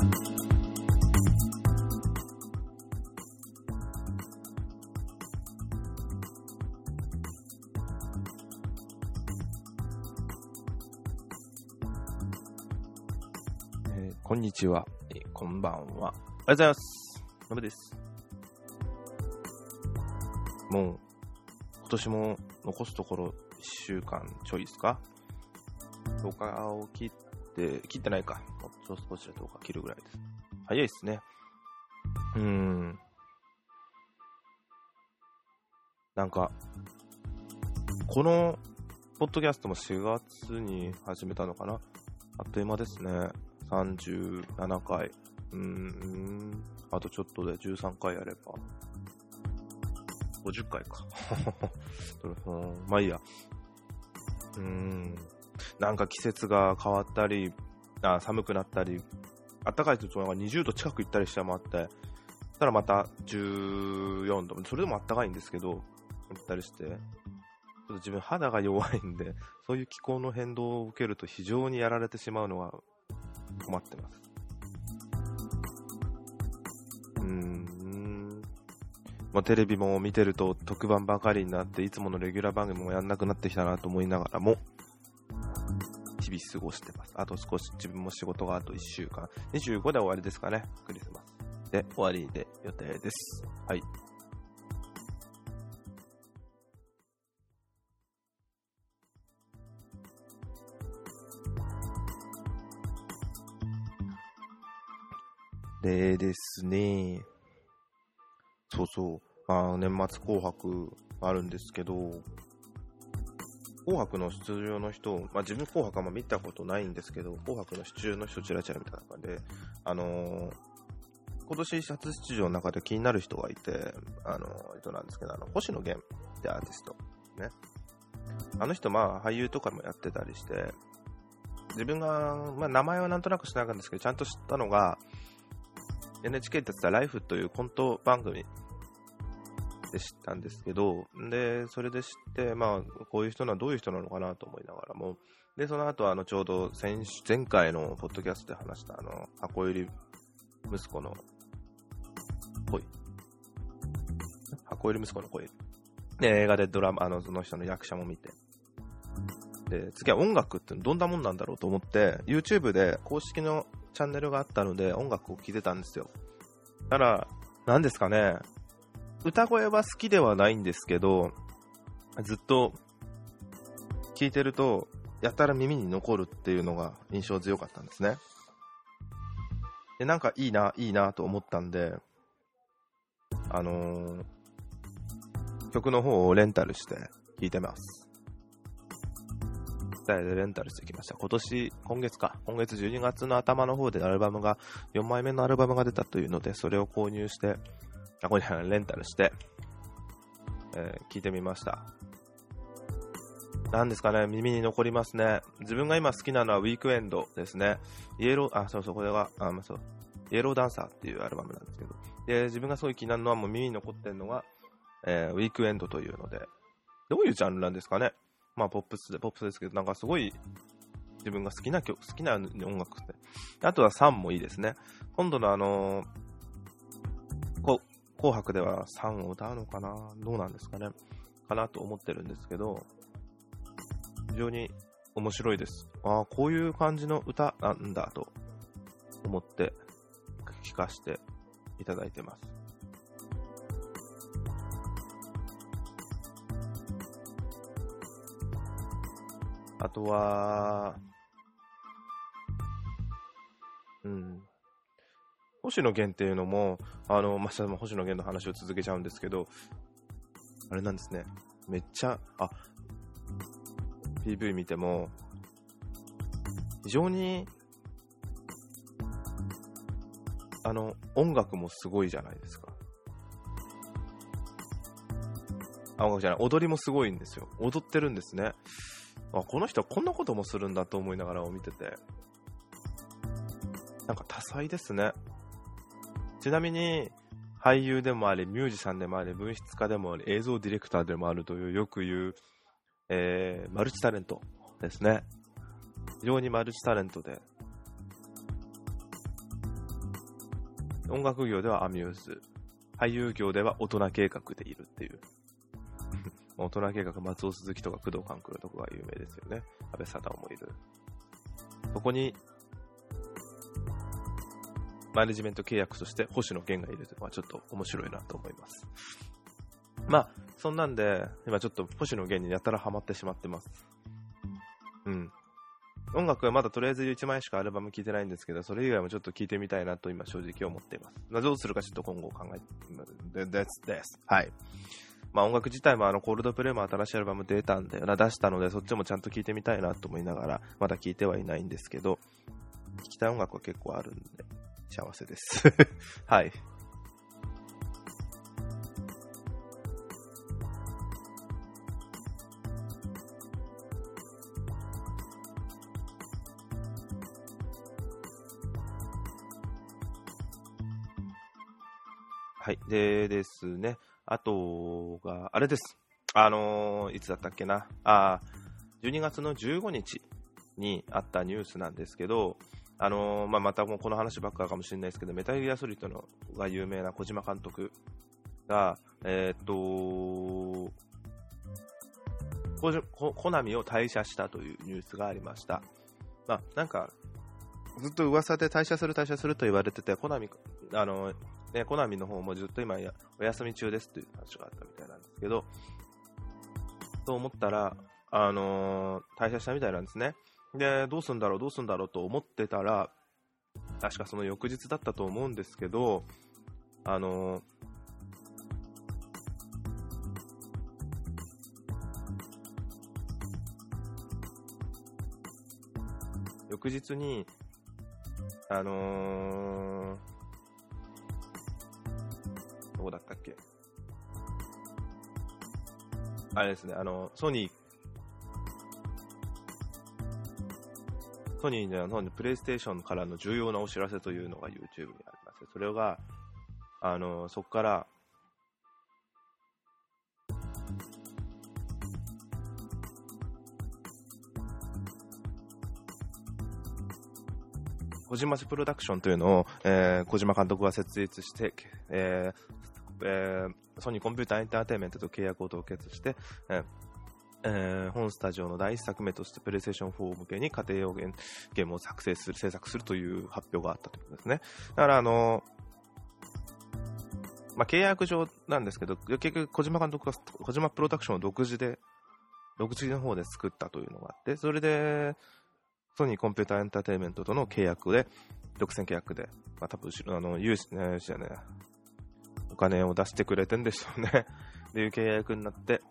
えーこんにちは、えーこんばんは。おはようございます。のぶです。もう、今年も残すところ1週間ちょいですか ?10 日を切って、切ってないか。もう少しで10日切るぐらいです。早いですね。うーん。なんか、この、ポッドキャストも4月に始めたのかな？あっという間ですね。37回。うーん。あとちょっとで13回やれば。50回か。まあいいや。うーん。なんか季節が変わったり、あ寒くなったり、暖かいとなんか20度近く行ったりしたもあって、そしたらまた14度。それでも暖かいんですけど、行ったりして。ちょっと自分肌が弱いんで、そういう気候の変動を受けると非常にやられてしまうのは困ってます。うん。まあ、テレビも見てると特番ばかりになって、いつものレギュラー番組もやんなくなってきたなと思いながらも、日々過ごしてます。あと少し自分も仕事があと1週間。25で終わりですかね。クリスマス。で、終わりで予定です。はい。でですね、そうそう、まあ、年末紅白あるんですけど、紅白の出場の人、まあ、自分紅白はま見たことないんですけど、紅白の出場の人ちらちら見たいな中で、あのー今年初出場の中で気になる人がいて、あのー人なんですけど、あの、星野源ってアーティスト、ね。あの人、まあ、俳優とかもやってたりして、自分が、まあ、名前はなんとなく知らなかったんですけど、ちゃんと知ったのが、NHK ってやってたライフというコント番組で知ったんですけど、で、それで知って、まあ、こういう人はどういう人なのかなと思いながらも、で、その後、あの、ちょうど先週、前回のポッドキャストで話した、あの、箱入り息子の恋。箱入り息子の恋。で、映画でドラマ、あの、その人の役者も見て。で、次は音楽ってどんなもんなんだろうと思って、YouTube で公式のチャンネルがあったので音楽を聴いてたんですよ。たら、何ですかね、歌声は好きではないんですけど、ずっと聴いてると、やたら耳に残るっていうのが印象強かったんですね。で、なんかいいな、いいなと思ったんで、あのー曲の方をレンタルして聴いてます。でレンタルしてきました。今年、今月か。今月12月の頭の方でアルバムが、4枚目のアルバムが出たというので、それを購入して、あ、これレンタルして、えー聞いてみました。なんですかね、耳に残りますね。自分が今好きなのはウィークエンドですね。イエロー、あ、そうそう、これが、あ、まあそう、イエローダンサーっていうアルバムなんですけど。で、自分がすごい気になるのはもう耳に残ってるのが、えーウィークエンドというので、どういうジャンルなんですかねまあ、ポップスで、ポップスですけど、なんかすごい、自分が好きな曲、好きな音楽って。あとはサンもいいですね。今度のあのー紅白ではサンを歌うのかな？どうなんですかね？かなと思ってるんですけど、非常に面白いです。ああ、こういう感じの歌なんだと思って聞かせていただいてます。あとは、うん。星野源っていうのも、あの、まあ、星野源の話を続けちゃうんですけど、あれなんですね。めっちゃ、あ、PV 見ても、非常に、あの、音楽もすごいじゃないですか。あ、音楽じゃない、踊りもすごいんですよ。踊ってるんですね。あ、この人はこんなこともするんだと思いながら見てて、なんか多彩ですね。ちなみに、俳優でもあり、ミュージシャンでもあり、文筆家でもあり、映像ディレクターでもあるという、よく言う、えー、マルチタレントですね。非常にマルチタレントで、音楽業ではアミューズ、俳優業では大人計画でいるっていう。大人計画、松尾鈴木とか工藤官九郎とかが有名ですよね。安倍貞夫もいる。そこに、マネジメント契約として星野源がいるというのはちょっと面白いなと思います。まあ、そんなんで、今ちょっと星野源にやたらハマってしまってます。うん。音楽はまだとりあえず1枚しかアルバム聴いてないんですけど、それ以外もちょっと聴いてみたいなと今正直思っています。まどうするかちょっと今後考えて、です、です。はい。まあ音楽自体もあのコールドプレイも新しいアルバム出たんだよな、出したのでそっちもちゃんと聴いてみたいなと思いながら、まだ聴いてはいないんですけど、聴きたい音楽は結構あるんで、幸せです。はい。はい。でですね、あとが、あれです。あのー、いつだったっけな。あ、12月の15日にあったニュースなんですけど、あのー、まあ、またもうこの話ばっかかもしれないですけど、メタルギアソリッドのが有名な小島監督が、えー、っと、コナミを退社したというニュースがありました。まあ、なんか、ずっと噂で退社する退社すると言われてて、コナミ、あの、ね、コナミの方もずっと今お休み中ですという話があったみたいなんですけど、と思ったら、あのー、退社したみたいなんですね。で、どうすんだろう、どうすんだろうと思ってたら、確かその翌日だったと思うんですけど、あの、翌日に、あのーどこだったっけ？あれですね、あの、ソニー、ソニーのプレイステーションからの重要なお知らせというのが YouTube にあります。それが、あの、そこから、小島市プロダクションというのを、えー、小島監督が設立して、えー、えー、ソニーコンピューターエンターテインメントと契約を凍結して、えーえー、本スタジオの第一作目として、プレイステーション4向けに家庭用ゲームを作成する、制作するという発表があったということですね。だから、あのまあ、契約上なんですけど、結局、小島監督が、小島プロダクションを独自で、独自の方で作ったというのがあって、それで、ソニーコンピューターエンターテインメントとの契約で、独占契約で、まあ、多分後ろ、あの、融資、ね、じゃね、お金を出してくれてんでしょうね。っていう契約になって、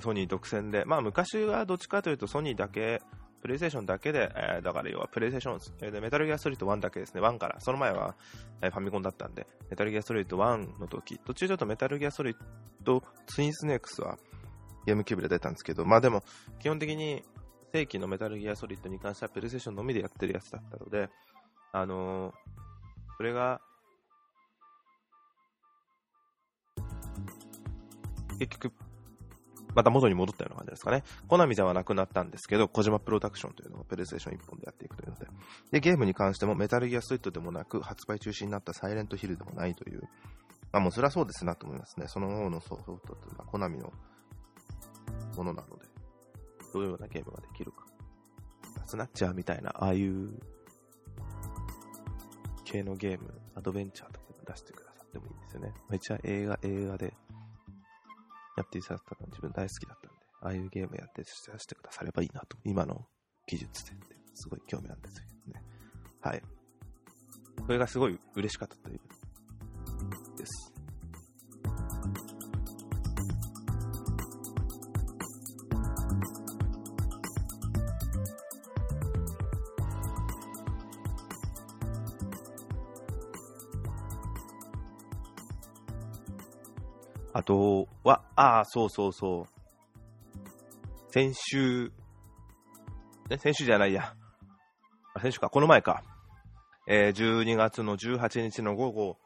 ソニー独占で、まあ昔はどっちかというとソニーだけ、プレイステーションだけで、えー、だから要はプレイステーション、えー、でメタルギアソリッド1だけですね、1から、その前は、えー、ファミコンだったんで、メタルギアソリッド1の時、途中ちょっとメタルギアソリッドツインスネークスはゲームキューブで出たんですけど、まあでも、基本的に正規のメタルギアソリッドに関してはプレイステーションのみでやってるやつだったので、あのー、それが、結局、また元に戻ったような感じですかね。コナミではなくなったんですけど、小島プロダクションというのをプレイステーション1本でやっていくというので。で、ゲームに関してもメタルギアスイットでもなく、発売中止になったサイレントヒルでもないという。まあもうそれはそうですなと思いますね。その方のソフトというのはコナミのものなので、どういうようなゲームができるか。スナッチャーみたいな、ああいう系のゲーム、アドベンチャーとか出してくださってもいいんですよね。めっちゃ映画、映画でやっていただいたのは自分大好きだったんで、ああいうゲームやってさせてくださればいいなと、今の技術で、すごい興味なんですけどね。はい。これがすごい嬉しかったという、とは、ああ、そうそうそう。先週、ね、先週じゃないや。先週か、この前か。えー、12月の18日の午後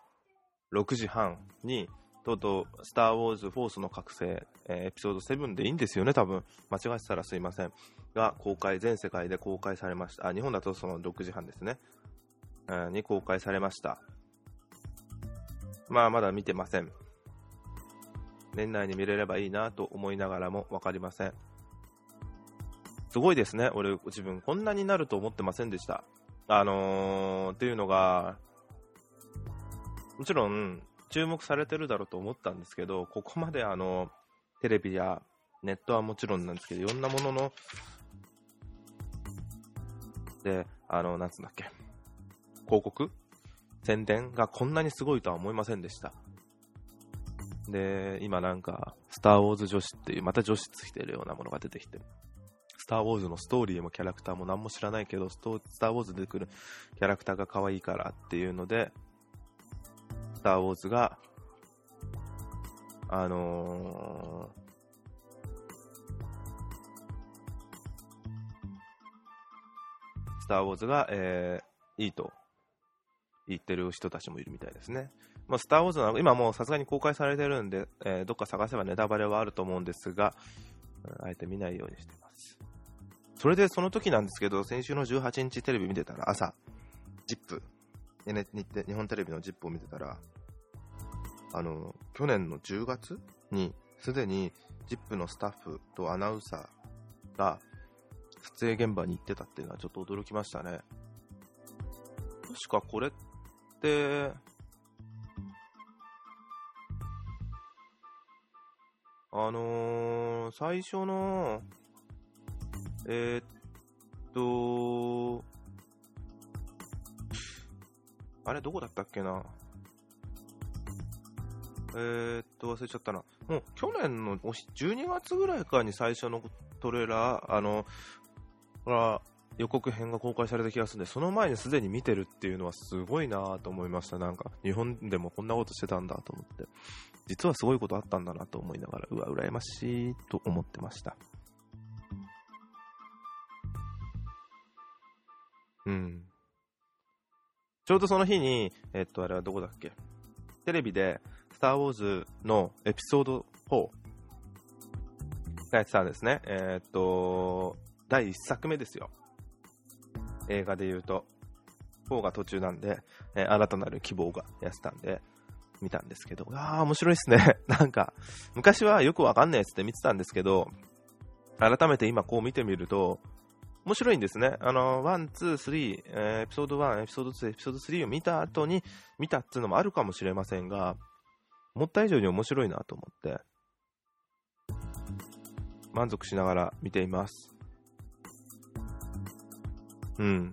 6時半に、とうとう、スター・ウォーズ・フォースの覚醒、えー、エピソード7でいいんですよね、多分。間違ってたらすいません。が公開、全世界で公開されました。あ、日本だとその6時半ですね。えー、に公開されました。まあ、まだ見てません。年内に見れればいいなと思いながらも分かりません。すごいですね。俺、自分こんなになると思ってませんでした。あのー、っていうのが、もちろん注目されてるだろうと思ったんですけど、ここまであの、テレビやネットはもちろんなんですけど、いろんなものの、で、あの、なんつうんだっけ、広告？宣伝がこんなにすごいとは思いませんでした。で、今なんか、スター・ウォーズ女子っていう、また女子ついてるようなものが出てきて、スター・ウォーズのストーリーもキャラクターも何も知らないけど、スター・ウォーズ出てくるキャラクターが可愛いからっていうので、スター・ウォーズが、あのー、スター・ウォーズが、えー、いいと。言ってる人たちもいるみたいですね。まあ、スター・ウォーズは今もうさすがに公開されてるんで、えー、どっか探せばネタバレはあると思うんですが、あえて見ないようにしてます。それでその時なんですけど、先週の18日テレビ見てたら朝、ZIP、日本テレビの ZIP を見てたら、あの、去年の10月に、すでに ZIP のスタッフとアナウンサーが撮影現場に行ってたっていうのはちょっと驚きましたね。確かこれっ、あのー、最初の、えー、っと、あれどこだったっけな？えー、っと、忘れちゃったな。もう去年の12月ぐらいかに最初のトレーラー、あの、予告編が公開された気がするんで、その前にすでに見てるっていうのはすごいなと思いました。なんか、日本でもこんなことしてたんだと思って。実はすごいことあったんだなと思いながら、うわ、羨ましいと思ってました。うん。ちょうどその日に、えっと、あれはどこだっけ？テレビで、スター・ウォーズのエピソード4がやってたんですね。えー、っと、第1作目ですよ。映画で言うと。4が途中なんで、えー、新たなる希望がやってたんで、見たんですけど、ああ、面白いっすね。なんか、昔はよくわかんないやつって見てたんですけど、改めて今こう見てみると、面白いんですね。あの、1、2、3、えー、エピソード1、エピソード2、エピソード3を見た後に見たっていうのもあるかもしれませんが、思った以上に面白いなと思って、満足しながら見ています。うん。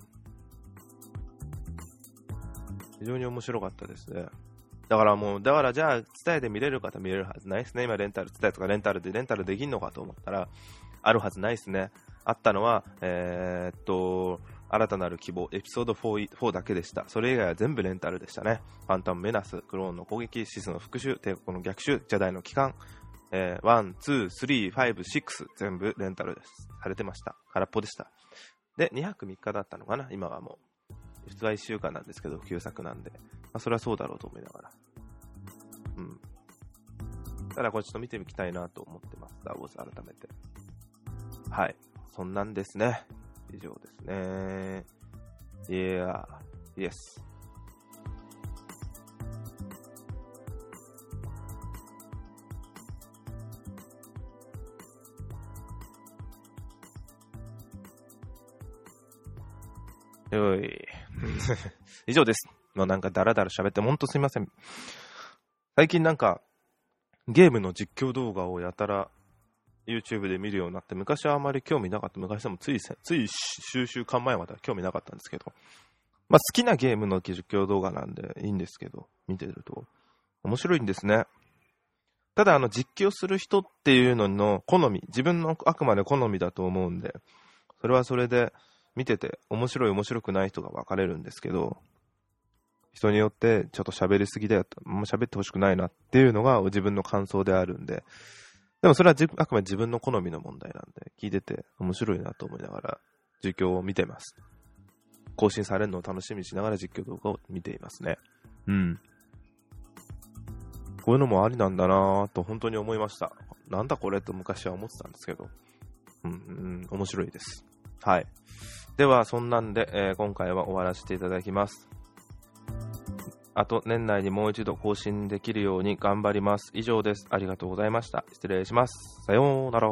非常に面白かったですね。だからもう、だからじゃあ、伝えで見れる方見れるはずないですね。今レンタル、伝えとかレンタルでレンタルできんのかと思ったら、あるはずないですね。あったのは、えー、っと、新たなる希望、エピソード 4, 4だけでした。それ以外は全部レンタルでしたね。ファンタムメナス、クローンの攻撃、シスの復讐、帝国の逆襲、ジャダイの帰還、えー、1、2、3、5、6、全部レンタルです。されてました。空っぽでした。で、2泊3日だったのかな、今はもう。普通は1週間なんですけど、旧作なんで。まあ、それはそうだろうと思いながら。うん。ただ、これちょっと見てみたいなと思ってます。ダーウォーズ改めて。はい。そんなんですね。以上ですね。いやー、イエス。よい。以上です。もうなんかダラダラ喋って、ほんとすいません。最近なんか、ゲームの実況動画をやたら YouTube で見るようになって、昔はあまり興味なかった。昔でもつい、つい数週間前までは興味なかったんですけど、まあ好きなゲームの実況動画なんでいいんですけど、見てると。面白いんですね。ただあの実況する人っていうのの好み、自分のあくまで好みだと思うんで、それはそれで見てて面白い面白くない人が分かれるんですけど、人によってちょっと喋りすぎだよと、もう喋ってほしくないなっていうのが自分の感想であるんで、でもそれはあくまで自分の好みの問題なんで、聞いてて面白いなと思いながら実況を見てます。更新されるのを楽しみにしながら実況動画を見ていますね。うん。こういうのもありなんだなぁと本当に思いました。なんだこれと昔は思ってたんですけど。うん、うん、面白いです。はい。では、そんなんで、えー、今回は終わらせていただきます。あと年内にもう一度更新できるように頑張ります。以上です。ありがとうございました。失礼します。さようなら。